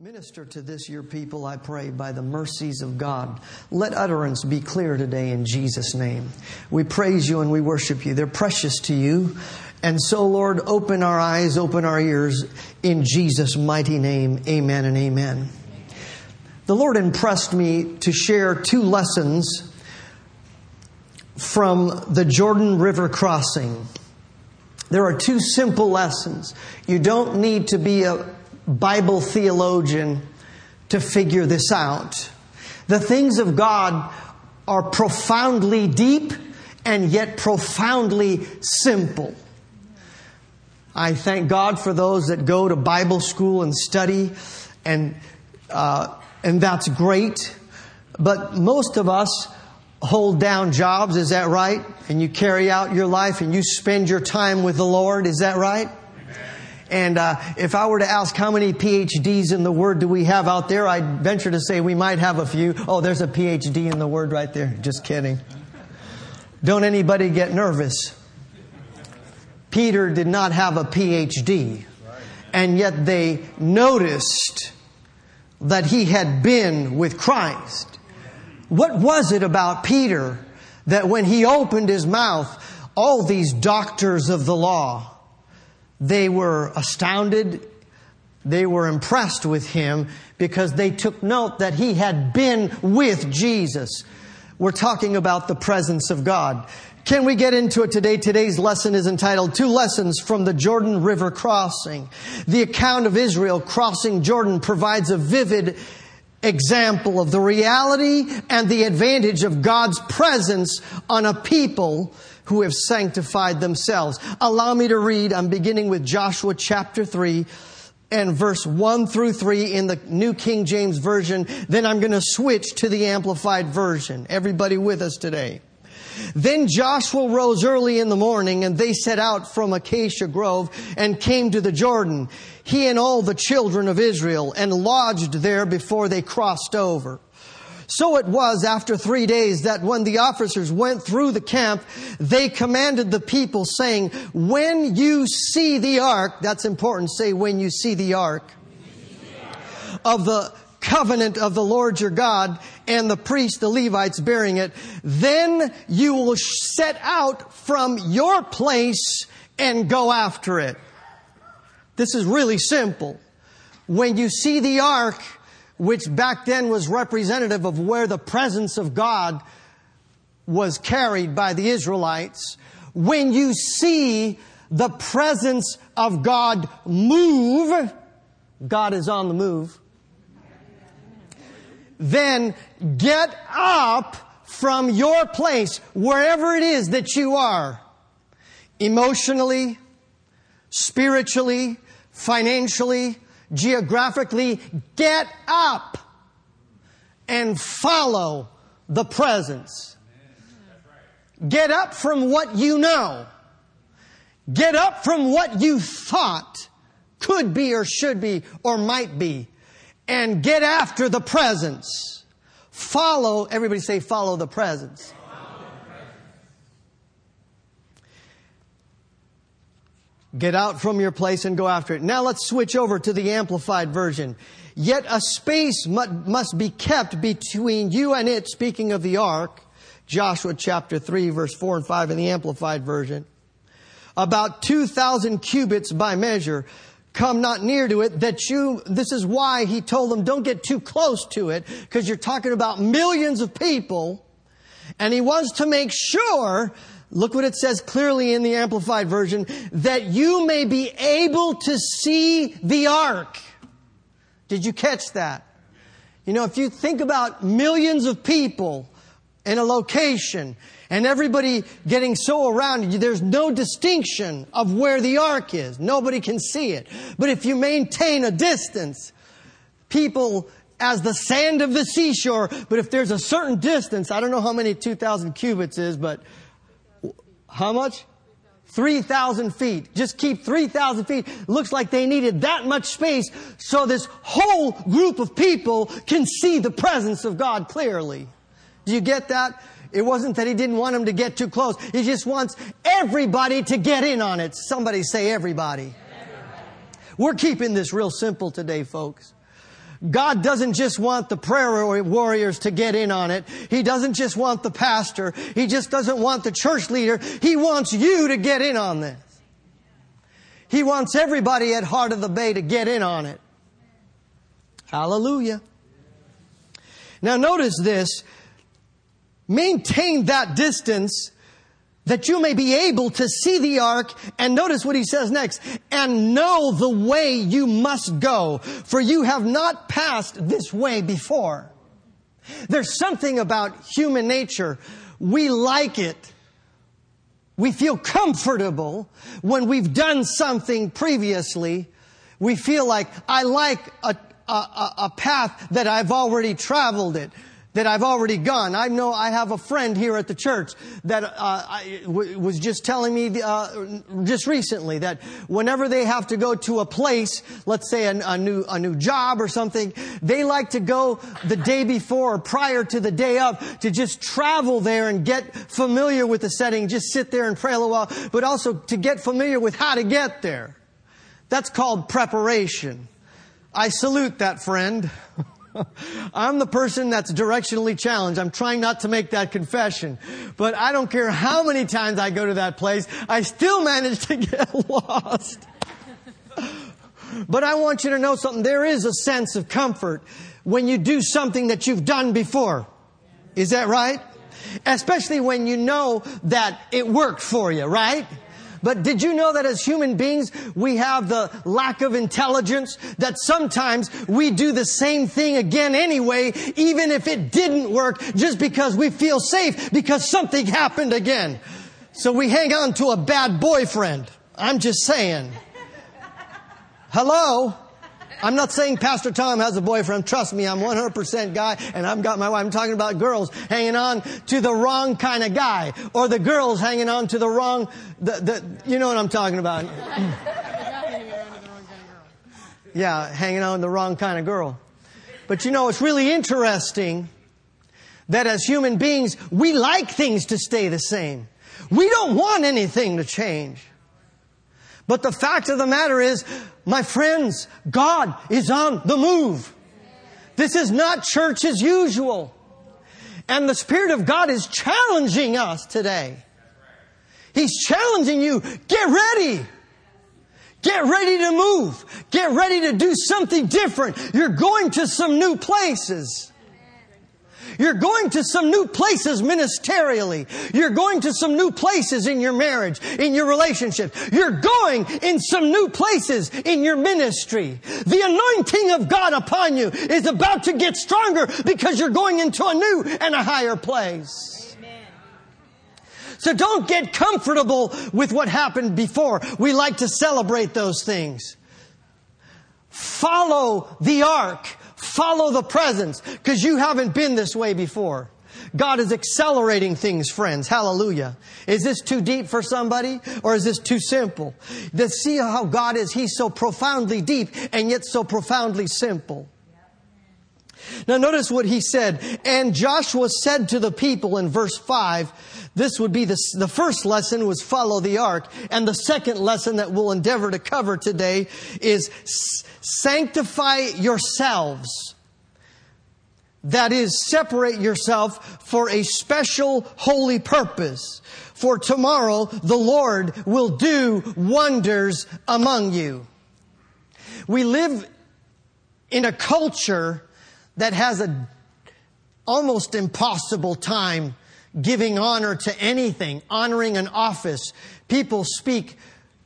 Minister to this your people, I pray, by the mercies of God. Let utterance be clear today in Jesus' name. We praise you and we worship you. They're precious to you. And so, Lord, open our eyes, open our ears in Jesus' mighty name. Amen and amen. The Lord impressed me to share two lessons from the Jordan River crossing. There are two simple lessons. You don't need to be a Bible theologian to figure this out. The things of God are profoundly deep and yet profoundly simple. I thank God for those that go to Bible school and study, and uh, and that's great. But most of us hold down jobs, is that right? And you carry out your life and you spend your time with the Lord, is that right? And uh, if I were to ask how many PhDs in the Word do we have out there, I'd venture to say we might have a few. Oh, there's a PhD in the Word right there. Just kidding. Don't anybody get nervous. Peter did not have a PhD, and yet they noticed that he had been with Christ. What was it about Peter that when he opened his mouth, all these doctors of the law, they were astounded. They were impressed with him because they took note that he had been with Jesus. We're talking about the presence of God. Can we get into it today? Today's lesson is entitled Two Lessons from the Jordan River Crossing. The account of Israel crossing Jordan provides a vivid example of the reality and the advantage of God's presence on a people who have sanctified themselves. Allow me to read. I'm beginning with Joshua chapter 3 and verse 1 through 3 in the New King James Version. Then I'm going to switch to the Amplified Version. Everybody with us today. Then Joshua rose early in the morning and they set out from Acacia Grove and came to the Jordan, he and all the children of Israel, and lodged there before they crossed over. So it was after three days that when the officers went through the camp, they commanded the people saying, when you see the ark, that's important, say when you see the ark of the covenant of the Lord your God and the priests, the Levites bearing it, then you will set out from your place and go after it. This is really simple. When you see the ark, which back then was representative of where the presence of God was carried by the Israelites, when you see the presence of God move, God is on the move, then get up from your place, wherever it is that you are, emotionally, spiritually, financially, geographically, get up and follow the presence. Get up from what you know. Get up from what you thought could be or should be or might be. And get after the presence. Follow, everybody say follow the presence. Get out from your place and go after it. Now let's switch over to the Amplified Version. Yet a space must be kept between you and it, speaking of the ark, Joshua chapter 3, verse 4 and 5 in the Amplified Version. About 2,000 cubits by measure. Come not near to it that you, this is why he told them don't get too close to it, because you're talking about millions of people. And he wants to make sure Look what it says clearly in the Amplified Version that you may be able to see the ark. Did you catch that? You know, if you think about millions of people in a location and everybody getting so around you, there's no distinction of where the ark is. Nobody can see it. But if you maintain a distance, people as the sand of the seashore, but if there's a certain distance, I don't know how many 2,000 cubits is, but how much? 3,000 feet. Just keep 3,000 feet. Looks like they needed that much space so this whole group of people can see the presence of God clearly. Do you get that? It wasn't that he didn't want them to get too close. He just wants everybody to get in on it. Somebody say everybody. everybody. We're keeping this real simple today, folks. God doesn't just want the prayer warriors to get in on it. He doesn't just want the pastor. He just doesn't want the church leader. He wants you to get in on this. He wants everybody at Heart of the Bay to get in on it. Hallelujah. Now notice this. Maintain that distance that you may be able to see the ark. And notice what he says next. And know the way you must go, for you have not passed this way before. There's something about human nature. We like it. We feel comfortable when we've done something previously. We feel like I like a, a, a path that I've already traveled it that I've already gone. I know I have a friend here at the church that uh, I, w- was just telling me uh, just recently that whenever they have to go to a place, let's say a, a, new a new job or something, they like to go the day before or prior to the day of to just travel there and get familiar with the setting, just sit there and pray a little while, but also to get familiar with how to get there. That's called preparation. I salute that friend. I'm the person that's directionally challenged. I'm trying not to make that confession. But I don't care how many times I go to that place, I still manage to get lost. but I want you to know something. There is a sense of comfort when you do something that you've done before. Is that right? Especially when you know that it worked for you, right? But did you know that as human beings, we have the lack of intelligence that sometimes we do the same thing again anyway, even if it didn't work, just because we feel safe because something happened again. So we hang on to a bad boyfriend. I'm just saying. Hello? I'm not saying Pastor Tom has a boyfriend. Trust me, I'm 100% guy and I've got my wife. I'm talking about girls hanging on to the wrong kind of guy or the girls hanging on to the wrong, the, the, you know what I'm talking about. yeah, hanging on the wrong kind of girl. But you know, it's really interesting that as human beings, we like things to stay the same. We don't want anything to change. But the fact of the matter is, my friends, God is on the move. This is not church as usual. And the Spirit of God is challenging us today. He's challenging you. Get ready. Get ready to move. Get ready to do something different. You're going to some new places. You're going to some new places ministerially. You're going to some new places in your marriage, in your relationship. You're going in some new places in your ministry. The anointing of God upon you is about to get stronger because you're going into a new and a higher place. So don't get comfortable with what happened before. We like to celebrate those things. Follow the ark Follow the presence because you haven't been this way before. God is accelerating things, friends. Hallelujah. Is this too deep for somebody or is this too simple? To see how God is. He's so profoundly deep and yet so profoundly simple. Now notice what he said. And Joshua said to the people in verse 5, this would be the, the first lesson was follow the ark. And the second lesson that we'll endeavor to cover today is sanctify yourselves. That is, separate yourself for a special holy purpose. For tomorrow the Lord will do wonders among you. We live in a culture that has a almost impossible time giving honor to anything, honoring an office. People speak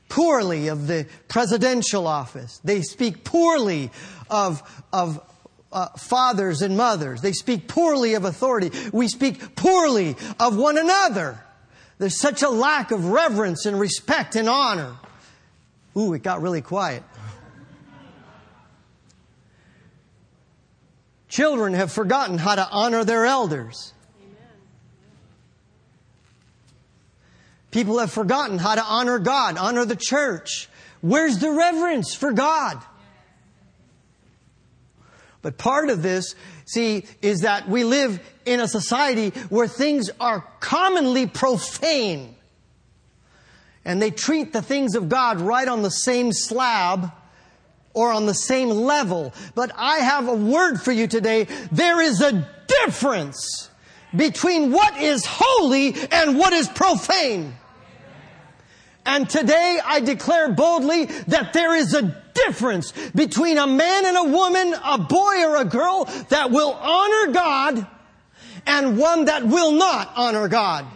poorly of the presidential office. They speak poorly of, of uh, fathers and mothers. They speak poorly of authority. We speak poorly of one another. There's such a lack of reverence and respect and honor. Ooh, it got really quiet. Children have forgotten how to honor their elders. People have forgotten how to honor God, honor the church. Where's the reverence for God? But part of this, see, is that we live in a society where things are commonly profane. And they treat the things of God right on the same slab or on the same level. But I have a word for you today. There is a difference between what is holy and what is profane. And today I declare boldly that there is a difference between a man and a woman, a boy or a girl that will honor God and one that will not honor God.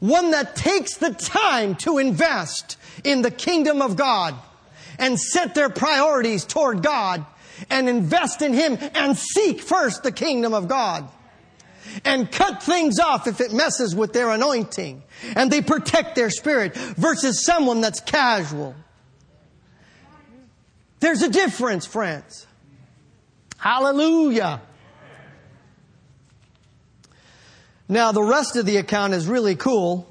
One that takes the time to invest in the kingdom of God and set their priorities toward God and invest in Him and seek first the kingdom of God and cut things off if it messes with their anointing and they protect their spirit versus someone that's casual. There's a difference, friends. Hallelujah. Now, the rest of the account is really cool.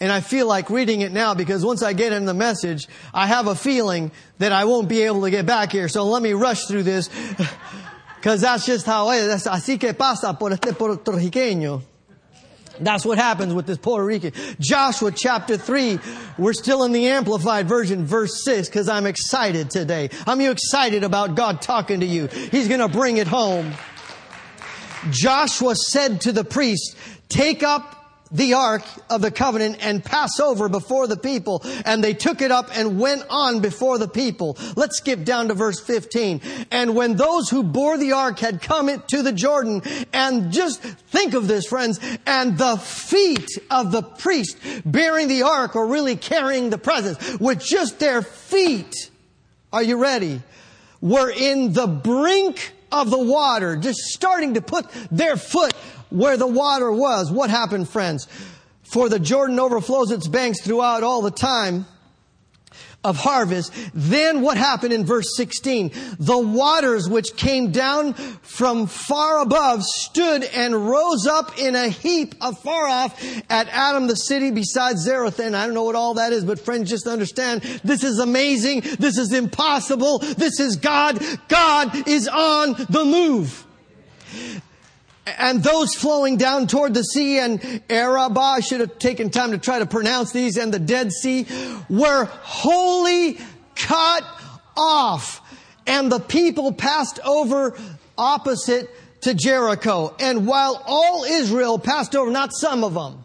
And I feel like reading it now because once I get in the message, I have a feeling that I won't be able to get back here. So let me rush through this because that's just how it is. Así que pasa por este puertorriqueño. That's what happens with this Puerto Rican. Joshua chapter 3, we're still in the Amplified version, verse 6, because I'm excited today. I'm you excited about God talking to you. He's going to bring it home. Joshua said to the priest, take up the ark of the covenant and pass over before the people. And they took it up and went on before the people. Let's skip down to verse 15. And when those who bore the ark had come to the Jordan, and just think of this, friends, and the feet of the priest bearing the ark or really carrying the presence with just their feet. Are you ready? Were in the brink of the water, just starting to put their foot where the water was. What happened, friends? For the Jordan overflows its banks throughout all the time of harvest. Then what happened in verse 16? The waters which came down from far above stood and rose up in a heap afar off at Adam the city beside Zarethan. I don't know what all that is, but friends, just understand this is amazing. This is impossible. This is God. God is on the move and those flowing down toward the sea and Arabah, should have taken time to try to pronounce these, and the Dead Sea were wholly cut off. And the people passed over opposite to Jericho. And while all Israel passed over, not some of them,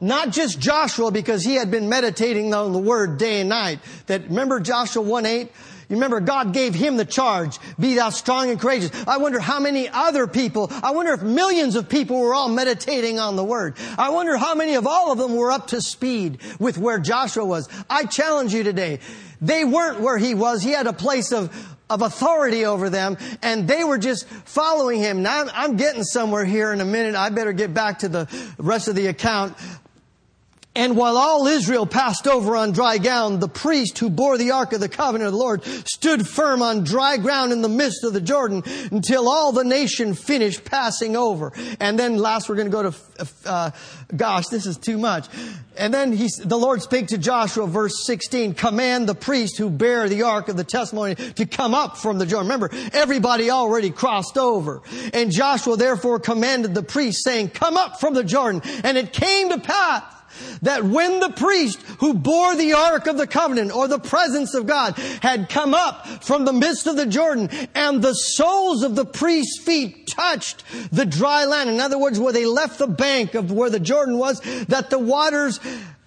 not just Joshua because he had been meditating on the word day and night. That remember Joshua 1 8? You remember God gave him the charge, be thou strong and courageous. I wonder how many other people, I wonder if millions of people were all meditating on the word. I wonder how many of all of them were up to speed with where Joshua was. I challenge you today. They weren't where he was. He had a place of, of authority over them and they were just following him. Now I'm getting somewhere here in a minute. I better get back to the rest of the account. And while all Israel passed over on dry ground, the priest who bore the ark of the covenant of the Lord stood firm on dry ground in the midst of the Jordan until all the nation finished passing over. And then last we're going to go to, uh, gosh, this is too much. And then he, the Lord spake to Joshua, verse 16, command the priest who bear the ark of the testimony to come up from the Jordan. Remember, everybody already crossed over. And Joshua therefore commanded the priest saying, come up from the Jordan. And it came to pass that when the priest who bore the ark of the covenant or the presence of God had come up from the midst of the Jordan and the soles of the priest's feet touched the dry land, in other words, where they left the bank of where the Jordan was, that the waters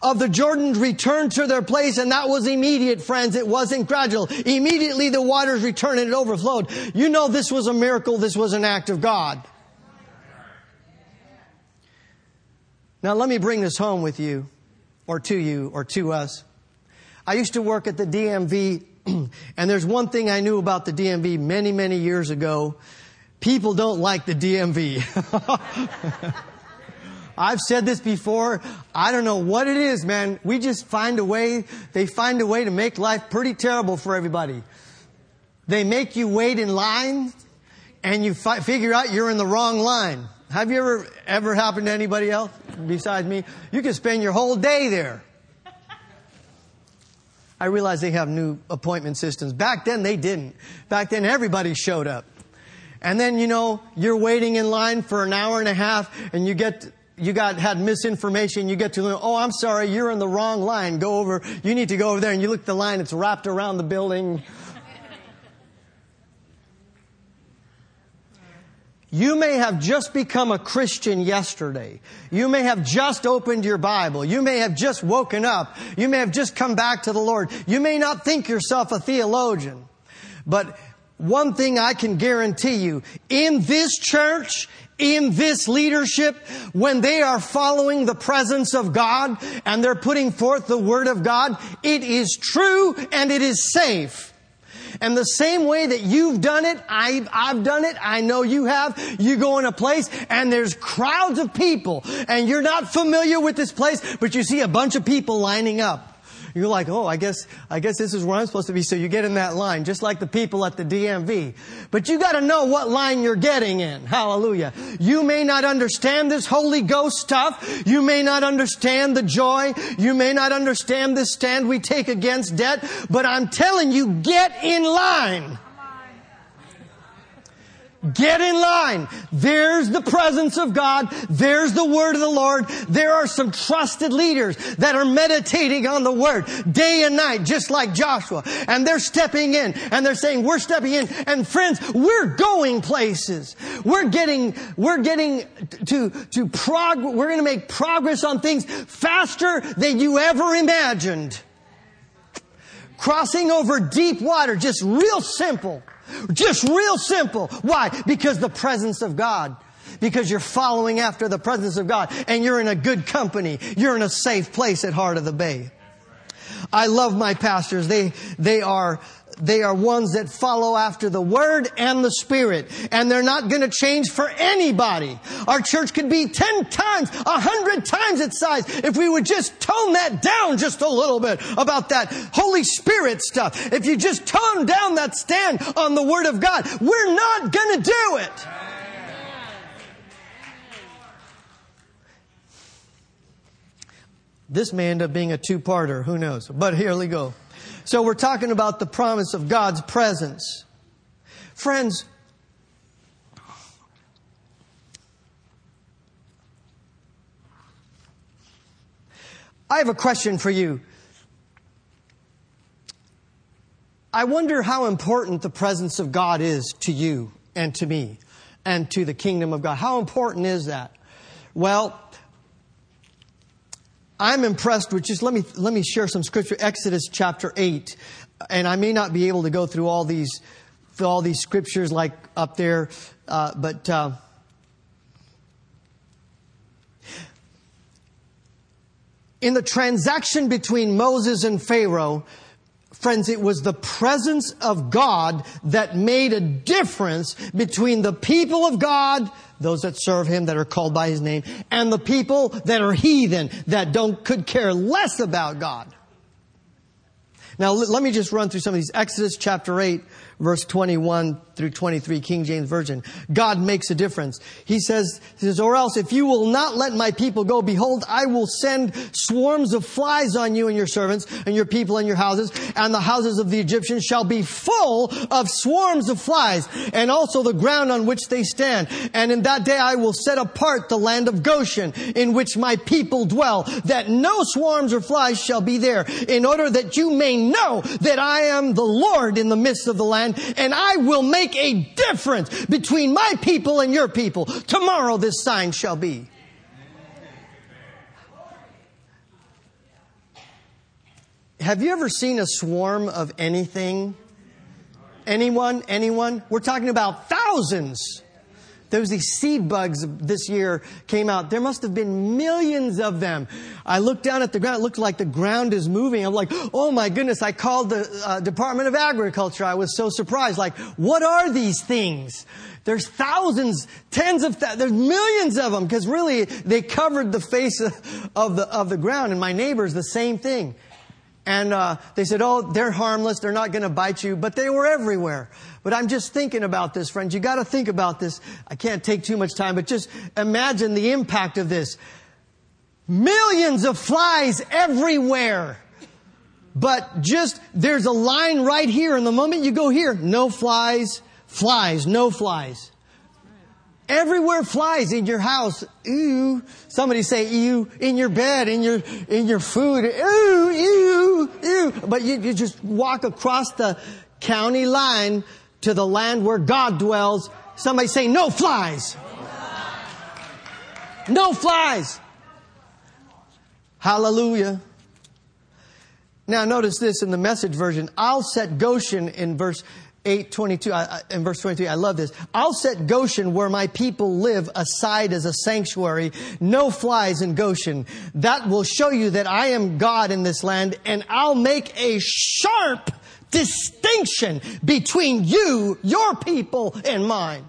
of the Jordan returned to their place, and that was immediate, friends. It wasn't gradual. Immediately the waters returned and it overflowed. You know this was a miracle. This was an act of God. Now, let me bring this home with you, or to you, or to us. I used to work at the DMV, and there's one thing I knew about the DMV many, many years ago. People don't like the DMV. I've said this before. I don't know what it is, man. We just find a way, they find a way to make life pretty terrible for everybody. They make you wait in line, and you fi- figure out you're in the wrong line. Have you ever, ever happened to anybody else besides me? You can spend your whole day there. I realize they have new appointment systems. Back then they didn't. Back then everybody showed up. And then, you know, you're waiting in line for an hour and a half and you get you got had misinformation, you get to oh, I'm sorry, you're in the wrong line. Go over, you need to go over there and you look at the line, it's wrapped around the building. You may have just become a Christian yesterday. You may have just opened your Bible. You may have just woken up. You may have just come back to the Lord. You may not think yourself a theologian. But one thing I can guarantee you, in this church, in this leadership, when they are following the presence of God and they're putting forth the Word of God, it is true and it is safe. And the same way that you've done it, I've, I've done it, I know you have, you go in a place and there's crowds of people and you're not familiar with this place, but you see a bunch of people lining up. You're like, oh, I guess, I guess this is where I'm supposed to be. So you get in that line, just like the people at the DMV. But you gotta know what line you're getting in. Hallelujah. You may not understand this Holy Ghost stuff. You may not understand the joy. You may not understand this stand we take against debt. But I'm telling you, get in line. Get in line. There's the presence of God. There's the word of the Lord. There are some trusted leaders that are meditating on the word day and night, just like Joshua. And they're stepping in and they're saying, we're stepping in. And friends, we're going places. We're getting, we're getting to, to prog, we're going to make progress on things faster than you ever imagined. Crossing over deep water, just real simple. Just real simple. Why? Because the presence of God. Because you're following after the presence of God and you're in a good company. You're in a safe place at Heart of the Bay. I love my pastors. They, they are, they are ones that follow after the Word and the Spirit. And they're not going to change for anybody. Our church could be 10 times, 100 times its size if we would just tone that down just a little bit about that Holy Spirit stuff. If you just tone down that stand on the Word of God, we're not going to do it. This may end up being a two-parter. Who knows? But here we go. So we're talking about the promise of God's presence. Friends, I have a question for you. I wonder how important the presence of God is to you and to me and to the kingdom of God. How important is that? Well, I'm impressed with just let me let me share some scripture. Exodus chapter eight, and I may not be able to go through all these through all these scriptures like up there, uh, but. Uh, in the transaction between Moses and Pharaoh, Friends, it was the presence of God that made a difference between the people of God, those that serve Him, that are called by His name, and the people that are heathen, that don't, could care less about God. Now, let me just run through some of these. Exodus chapter 8, verse 21 through 23, King James Version. God makes a difference. He says, he says, or else if you will not let my people go, behold, I will send swarms of flies on you and your servants and your people and your houses, and the houses of the Egyptians shall be full of swarms of flies, and also the ground on which they stand. And in that day I will set apart the land of Goshen, in which my people dwell, that no swarms or flies shall be there, in order that you may know that I am the Lord in the midst of the land, and I will make a difference between my people and your people. Tomorrow this sign shall be. Have you ever seen a swarm of anything? Anyone? Anyone? We're talking about thousands. Was these seed bugs this year came out. There must have been millions of them. I looked down at the ground. It looked like the ground is moving. I'm like, oh my goodness. I called the uh, Department of Agriculture. I was so surprised. Like, what are these things? There's thousands, tens of thousands, there's millions of them because really they covered the face of the, of the ground. And my neighbors, the same thing. And uh, they said, oh, they're harmless. They're not going to bite you. But they were everywhere. But I'm just thinking about this, friends. You got to think about this. I can't take too much time, but just imagine the impact of this. Millions of flies everywhere. But just, there's a line right here. And the moment you go here, no flies, flies, no flies. Everywhere flies in your house. Ew. Somebody say ew. In your bed, in your, in your food. Ew, ew, ew. But you, you just walk across the county line to the land where God dwells. Somebody say no flies. No flies. Hallelujah. Now notice this in the message version. I'll set Goshen in verse 8, 22, in verse 23, I love this. I'll set Goshen where my people live aside as a sanctuary. No flies in Goshen. That will show you that I am God in this land and I'll make a sharp distinction between you, your people, and mine.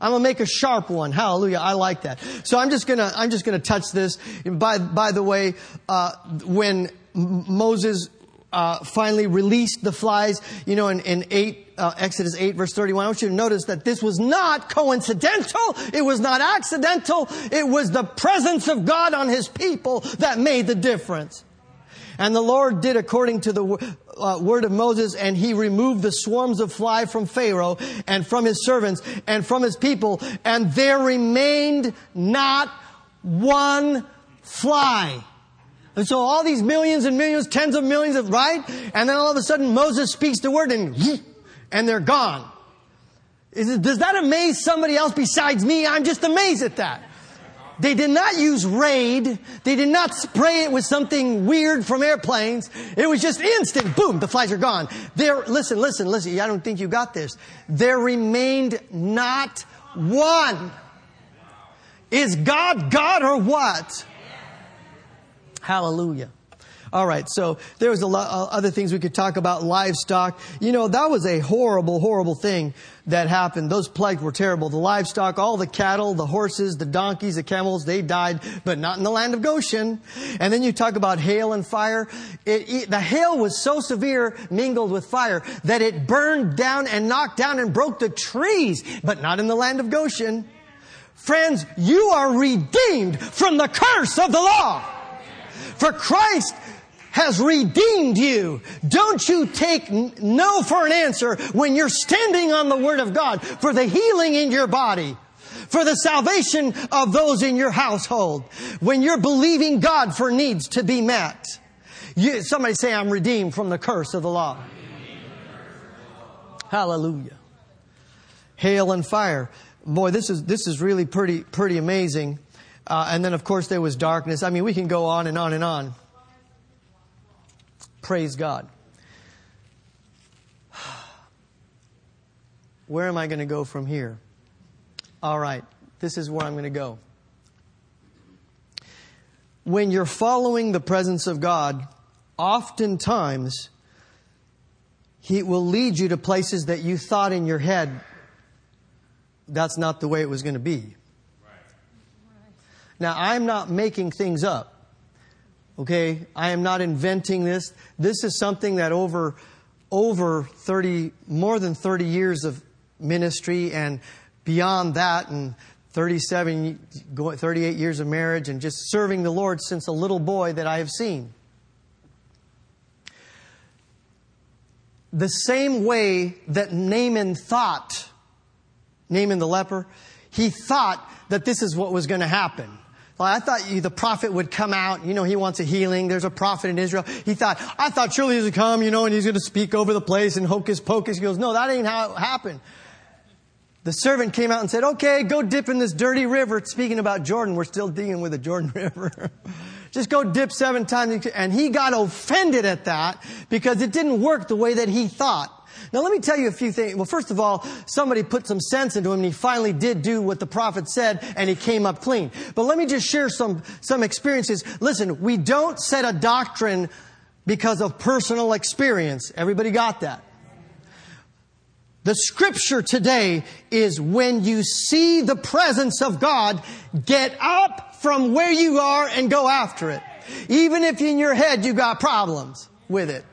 I'm gonna make a sharp one. Hallelujah. I like that. So I'm just gonna, I'm just gonna touch this. By, by the way, uh, when Moses uh, finally released the flies, you know, in, in 8, uh, Exodus 8 verse 31. I want you to notice that this was not coincidental. It was not accidental. It was the presence of God on his people that made the difference. And the Lord did according to the uh, word of Moses, and he removed the swarms of fly from Pharaoh and from his servants and from his people, and there remained not one fly. And so all these millions and millions, tens of millions of, right? And then all of a sudden Moses speaks the word and, and they're gone. It, does that amaze somebody else besides me? I'm just amazed at that. They did not use raid. They did not spray it with something weird from airplanes. It was just instant. Boom, the flies are gone. There, listen, listen, listen. I don't think you got this. There remained not one. Is God God or what? Hallelujah. All right, so there was a lot of uh, other things we could talk about livestock. You know, that was a horrible, horrible thing that happened. Those plagues were terrible. The livestock, all the cattle, the horses, the donkeys, the camels, they died, but not in the land of Goshen. And then you talk about hail and fire. It, it, the hail was so severe, mingled with fire, that it burned down and knocked down and broke the trees, but not in the land of Goshen. Friends, you are redeemed from the curse of the law. For Christ has redeemed you. Don't you take no for an answer when you're standing on the Word of God for the healing in your body, for the salvation of those in your household, when you're believing God for needs to be met. You, somebody say, I'm redeemed from the curse of the law. Hallelujah. Hail and fire. Boy, this is, this is really pretty, pretty amazing. Uh, and then, of course, there was darkness. I mean, we can go on and on and on. Praise God. Where am I going to go from here? All right, this is where I'm going to go. When you're following the presence of God, oftentimes He will lead you to places that you thought in your head that's not the way it was going to be. Now, I'm not making things up. Okay? I am not inventing this. This is something that over, over 30, more than 30 years of ministry and beyond that and 37, 38 years of marriage and just serving the Lord since a little boy that I have seen. The same way that Naaman thought, Naaman the leper, he thought that this is what was going to happen. Well, I thought the prophet would come out. You know, he wants a healing. There's a prophet in Israel. He thought, I thought surely he's going to come, you know, and he's going to speak over the place and hocus pocus. He goes, no, that ain't how it happened. The servant came out and said, okay, go dip in this dirty river. Speaking about Jordan, we're still dealing with the Jordan River. Just go dip seven times. And he got offended at that because it didn't work the way that he thought. Now let me tell you a few things. Well, first of all, somebody put some sense into him and he finally did do what the prophet said and he came up clean. But let me just share some, some experiences. Listen, we don't set a doctrine because of personal experience. Everybody got that? The scripture today is when you see the presence of God, get up from where you are and go after it. Even if in your head you got problems with it.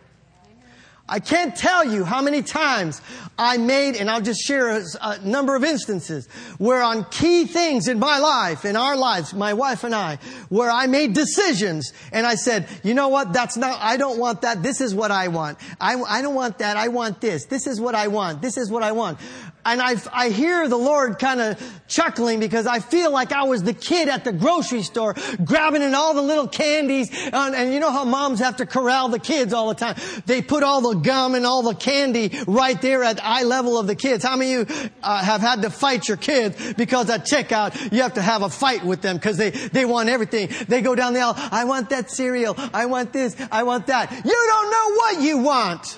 I can't tell you how many times I made, and I'll just share a, a, number of instances where on key things in my life, in our lives, my wife and I, where I made decisions and I said, you know what, that's not, I don't want that, this is what I want. I, I don't want that, I want this. This is what I want, this is what I want. and I, I hear the Lord kind of chuckling because I feel like I was the kid at the grocery store grabbing in all the little candies. And, and, you know how moms have to corral the kids all the time. They put all the gum and all the candy right there at eye level of the kids. How many of you uh, have had to fight your kids because at checkout you have to have a fight with them because they, they want everything. They go down the aisle. I want that cereal. I want this. I want that. You don't know what you want.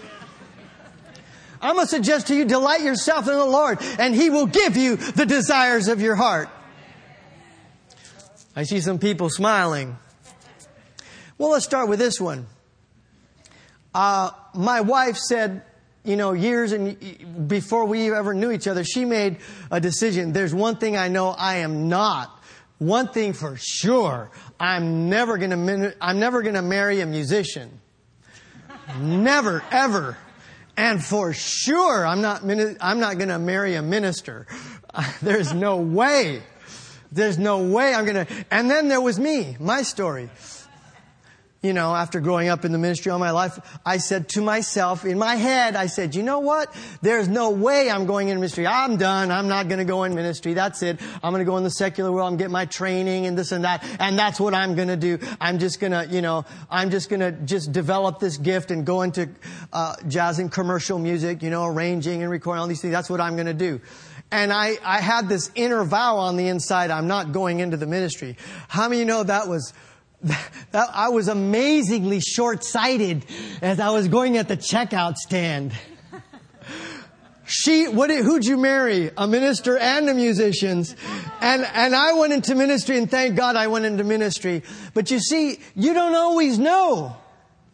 I'm going to suggest to you, delight yourself in the Lord, and He will give you the desires of your heart. I see some people smiling. Well, let's start with this one. Uh, my wife said, you know, years and before we ever knew each other, she made a decision. There's one thing I know I am not. One thing for sure, I'm never gonna, I'm never gonna marry a musician. never, ever. And for sure, I'm not, I'm not to marry a minister. There's no way. There's no way I'm to. And then there was me, my story you know, after growing up in the ministry all my life, I said to myself, in my head, I said, you know what? There's no way I'm going in ministry. I'm done. I'm not going to go in ministry. That's it. I'm going to go in the secular world. I'm get my training and this and that. And that's what I'm going to do. I'm just going to, you know, I'm just going to just develop this gift and go into, uh, jazz and commercial music, you know, arranging and recording all these things. That's what I'm going to do. And I, I had this inner vow on the inside. I'm not going into the ministry. How many of you know that was, I was amazingly short-sighted as I was going at the checkout stand. She, what who'd you marry? A minister and a musician. And, and I went into ministry and thank God I went into ministry. But you see, you don't always know.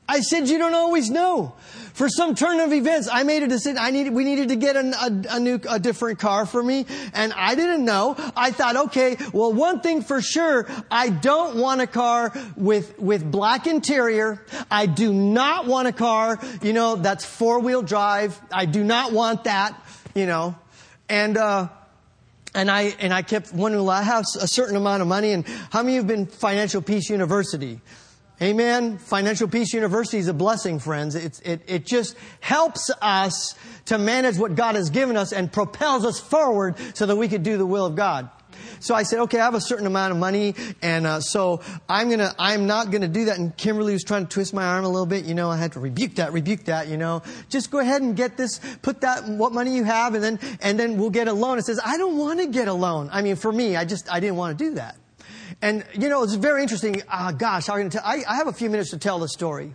I said you don't always know. For some turn of events, I made a decision. I needed, we needed to get a, a, a, new, a different car for me, and I didn't know. I thought, okay, well, one thing for sure, I don't want a car with with black interior. I do not want a car, you know, that's four wheel drive. I do not want that, you know, and. uh and I and I kept well, I have a certain amount of money, and how many of you have been Financial Peace University? Amen. Financial Peace University is a blessing, friends. It's, it, it just helps us to manage what God has given us and propels us forward so that we could do the will of God. So I said, okay, I have a certain amount of money, and uh, so I'm gonna, I'm not gonna do that. And Kimberly was trying to twist my arm a little bit. You know, I had to rebuke that, rebuke that. You know, just go ahead and get this, put that, what money you have, and then, and then we'll get a loan. It says, I don't want to get a loan. I mean, for me, I just, I didn't want to do that. And, you know, it's very interesting. Uh, gosh, I'm tell, I, I have a few minutes to tell the story.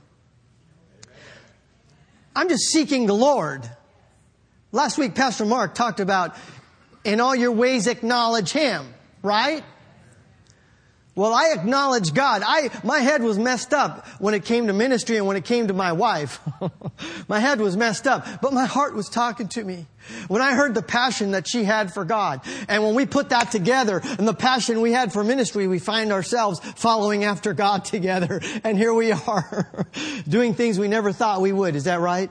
I'm just seeking the Lord. Last week, Pastor Mark talked about in all your ways acknowledge Him, right? Well, I acknowledge God. I, my head was messed up when it came to ministry and when it came to my wife. my head was messed up, but my heart was talking to me. When I heard the passion that she had for God, and when we put that together and the passion we had for ministry, we find ourselves following after God together. And here we are doing things we never thought we would. Is that right?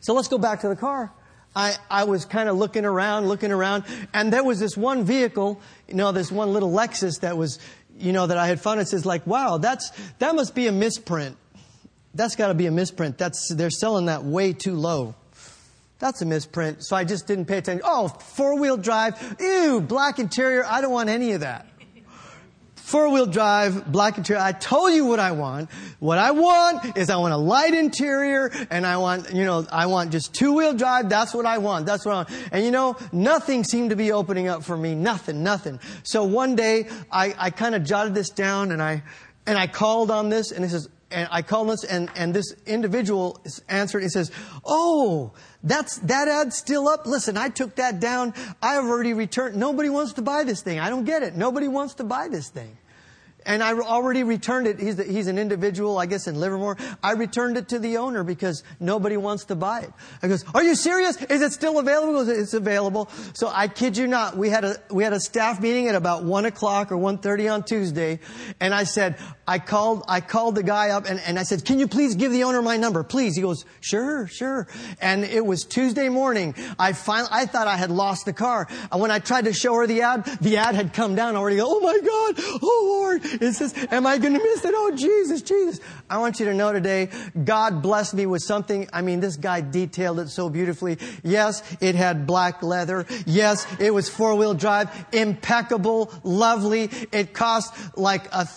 So let's go back to the car. I, I was kind of looking around, looking around, and there was this one vehicle, you know, this one little Lexus that was, you know, that I had found. It says like, wow, that's, that must be a misprint. That's got to be a misprint. That's, they're selling that way too low. That's a misprint. So I just didn't pay attention. Oh, four wheel drive. Ew, black interior. I don't want any of that four wheel drive, black interior. I told you what I want. What I want is I want a light interior and I want, you know, I want just two wheel drive. That's what I want. That's what I want. And you know, nothing seemed to be opening up for me. Nothing, nothing. So one day I, I kind of jotted this down and I, and I called on this and it says, and I called this and, and this individual answered. He says, Oh, that's, that ad's still up. Listen, I took that down. I've already returned. Nobody wants to buy this thing. I don't get it. Nobody wants to buy this thing. And I already returned it. He's, he's an individual, I guess, in Livermore. I returned it to the owner because nobody wants to buy it. I goes, are you serious? Is it still available? Goes, it's available. So I kid you not, we had a, we had a staff meeting at about one o'clock or 1.30 on Tuesday. And I said, I called, I called the guy up and, and I said, can you please give the owner my number? Please. He goes, sure, sure. And it was Tuesday morning. I finally, I thought I had lost the car. And when I tried to show her the ad, the ad had come down already. Oh my God. Oh Lord It says, am I going to miss it? Oh, Jesus, Jesus. I want you to know today, God blessed me with something. I mean, this guy detailed it so beautifully. Yes, it had black leather. Yes, it was four wheel drive. Impeccable, lovely. It cost like a,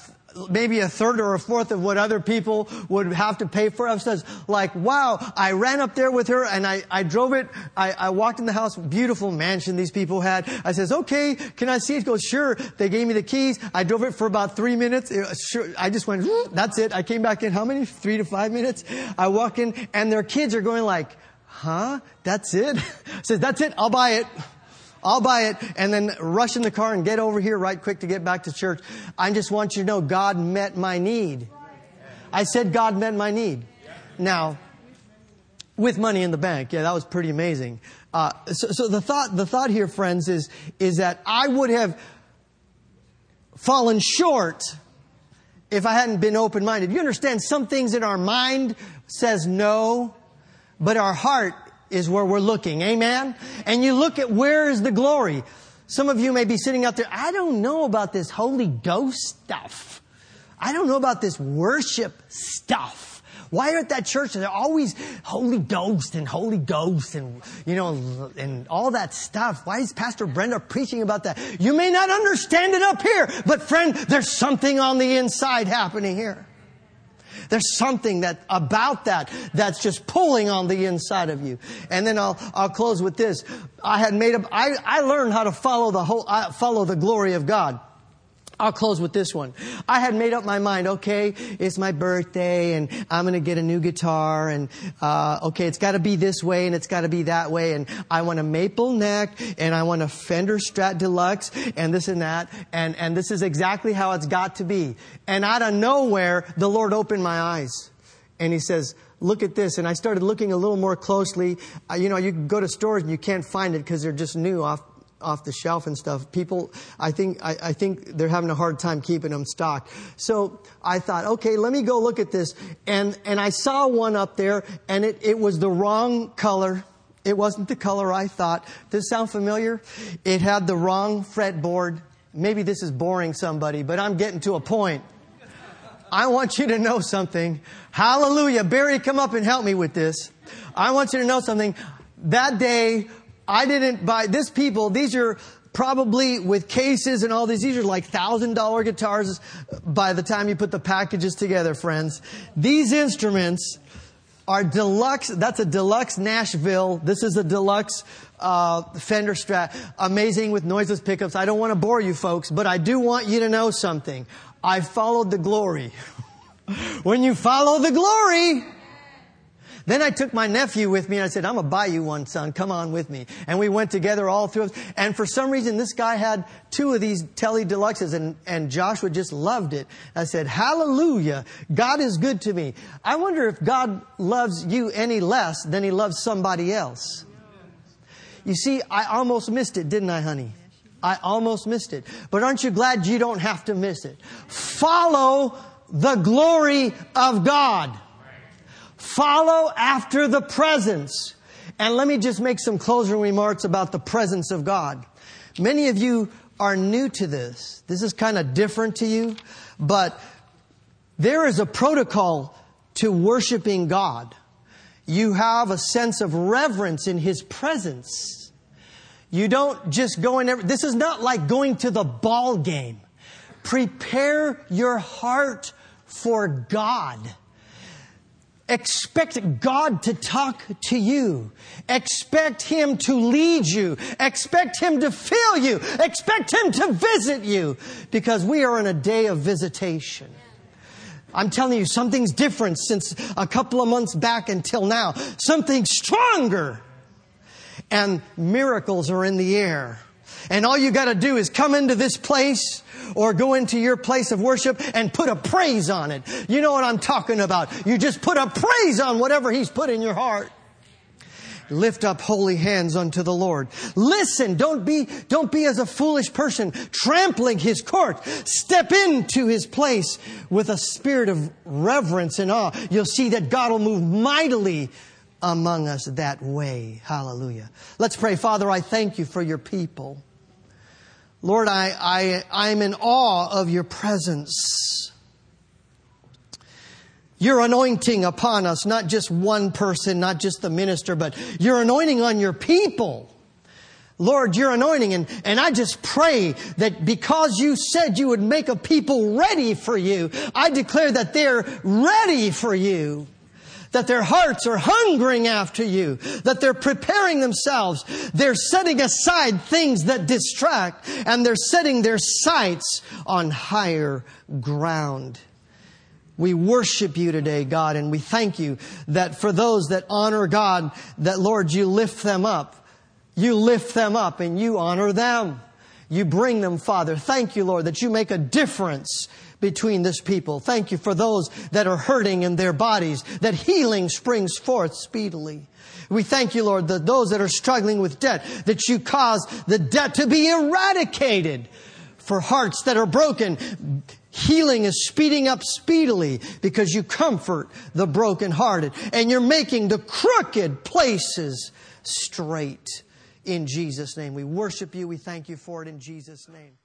maybe a third or a fourth of what other people would have to pay for. I was like, wow, I ran up there with her and I, I drove it. I, I walked in the house, beautiful mansion these people had. I says, okay, can I see it? Goes, sure. They gave me the keys. I drove it for about three minutes. Sure. I just went, that's it. I came back in how many? Three to five minutes. I walk in and their kids are going like, huh? That's it? says, that's it. I'll buy it. I'll buy it and then rush in the car and get over here right quick to get back to church. I just want you to know God met my need. I said God met my need. Now, with money in the bank, yeah, that was pretty amazing. Uh, so, so the thought, the thought here, friends, is is that I would have fallen short if I hadn't been open minded. You understand? Some things in our mind says no, but our heart is where we're looking. Amen? And you look at where is the glory. Some of you may be sitting out there, I don't know about this Holy Ghost stuff. I don't know about this worship stuff. Why are at that church they're always Holy Ghost and Holy Ghost and, you know, and all that stuff? Why is Pastor Brenda preaching about that? You may not understand it up here, but friend, there's something on the inside happening here. There's something that about that that's just pulling on the inside of you. And then I'll I'll close with this. I had made up. I I learned how to follow the whole uh, follow the glory of God. I'll close with this one. I had made up my mind, okay, it's my birthday and I'm going to get a new guitar and, uh, okay, it's got to be this way and it's got to be that way and I want a maple neck and I want a Fender Strat Deluxe and this and that and, and this is exactly how it's got to be. And out of nowhere, the Lord opened my eyes and He says, look at this. And I started looking a little more closely. Uh, you know, you go to stores and you can't find it because they're just new off, off the shelf and stuff. People, I think, I, I, think they're having a hard time keeping them stocked. So I thought, okay, let me go look at this. And, and I saw one up there and it, it was the wrong color. It wasn't the color I thought. Does this sound familiar? It had the wrong fretboard. Maybe this is boring somebody, but I'm getting to a point. I want you to know something. Hallelujah. Barry, come up and help me with this. I want you to know something. That day, I didn't buy, this people, these are probably with cases and all these, these are like thousand dollar guitars by the time you put the packages together, friends. These instruments are deluxe, that's a deluxe Nashville. This is a deluxe uh, Fender Strat. Amazing with noiseless pickups. I don't want to bore you folks, but I do want you to know something. I followed the glory. when you follow the glory, then I took my nephew with me and I said, I'm going to buy you one, son. Come on with me. And we went together all through. And for some reason, this guy had two of these Tele Deluxes and, and Joshua just loved it. I said, hallelujah. God is good to me. I wonder if God loves you any less than he loves somebody else. You see, I almost missed it, didn't I, honey? I almost missed it. But aren't you glad you don't have to miss it? Follow the glory of God. Follow after the presence. And let me just make some closing remarks about the presence of God. Many of you are new to this. This is kind of different to you, but there is a protocol to worshiping God. You have a sense of reverence in His presence. You don't just go in every, this is not like going to the ball game. Prepare your heart for God. Expect God to talk to you. Expect Him to lead you. Expect Him to fill you. Expect Him to visit you. Because we are in a day of visitation. I'm telling you, something's different since a couple of months back until now. Something stronger. And miracles are in the air. And all you gotta do is come into this place or go into your place of worship and put a praise on it. You know what I'm talking about. You just put a praise on whatever He's put in your heart. Lift up holy hands unto the Lord. Listen, don't be, don't be as a foolish person trampling His court. Step into His place with a spirit of reverence and awe. You'll see that God will move mightily among us that way. Hallelujah. Let's pray. Father, I thank you for your people. Lord, I, I, I'm in awe of your presence. Your anointing upon us, not just one person, not just the minister, but your anointing on your people. Lord, your anointing. And, and I just pray that because you said you would make a people ready for you, I declare that they're ready for you. That their hearts are hungering after you. That they're preparing themselves. They're setting aside things that distract and they're setting their sights on higher ground. We worship you today, God, and we thank you that for those that honor God, that Lord, you lift them up you lift them up and you honor them. You bring them, Father. Thank you, Lord, that you make a difference between this people. Thank you for those that are hurting in their bodies, that healing springs forth speedily. We thank you, Lord, that those that are struggling with debt, that you cause the debt to be eradicated. For hearts that are broken, healing is speeding up speedily because you comfort the brokenhearted and you're making the crooked places straight in Jesus' name. We worship you. We thank you for it in Jesus' name.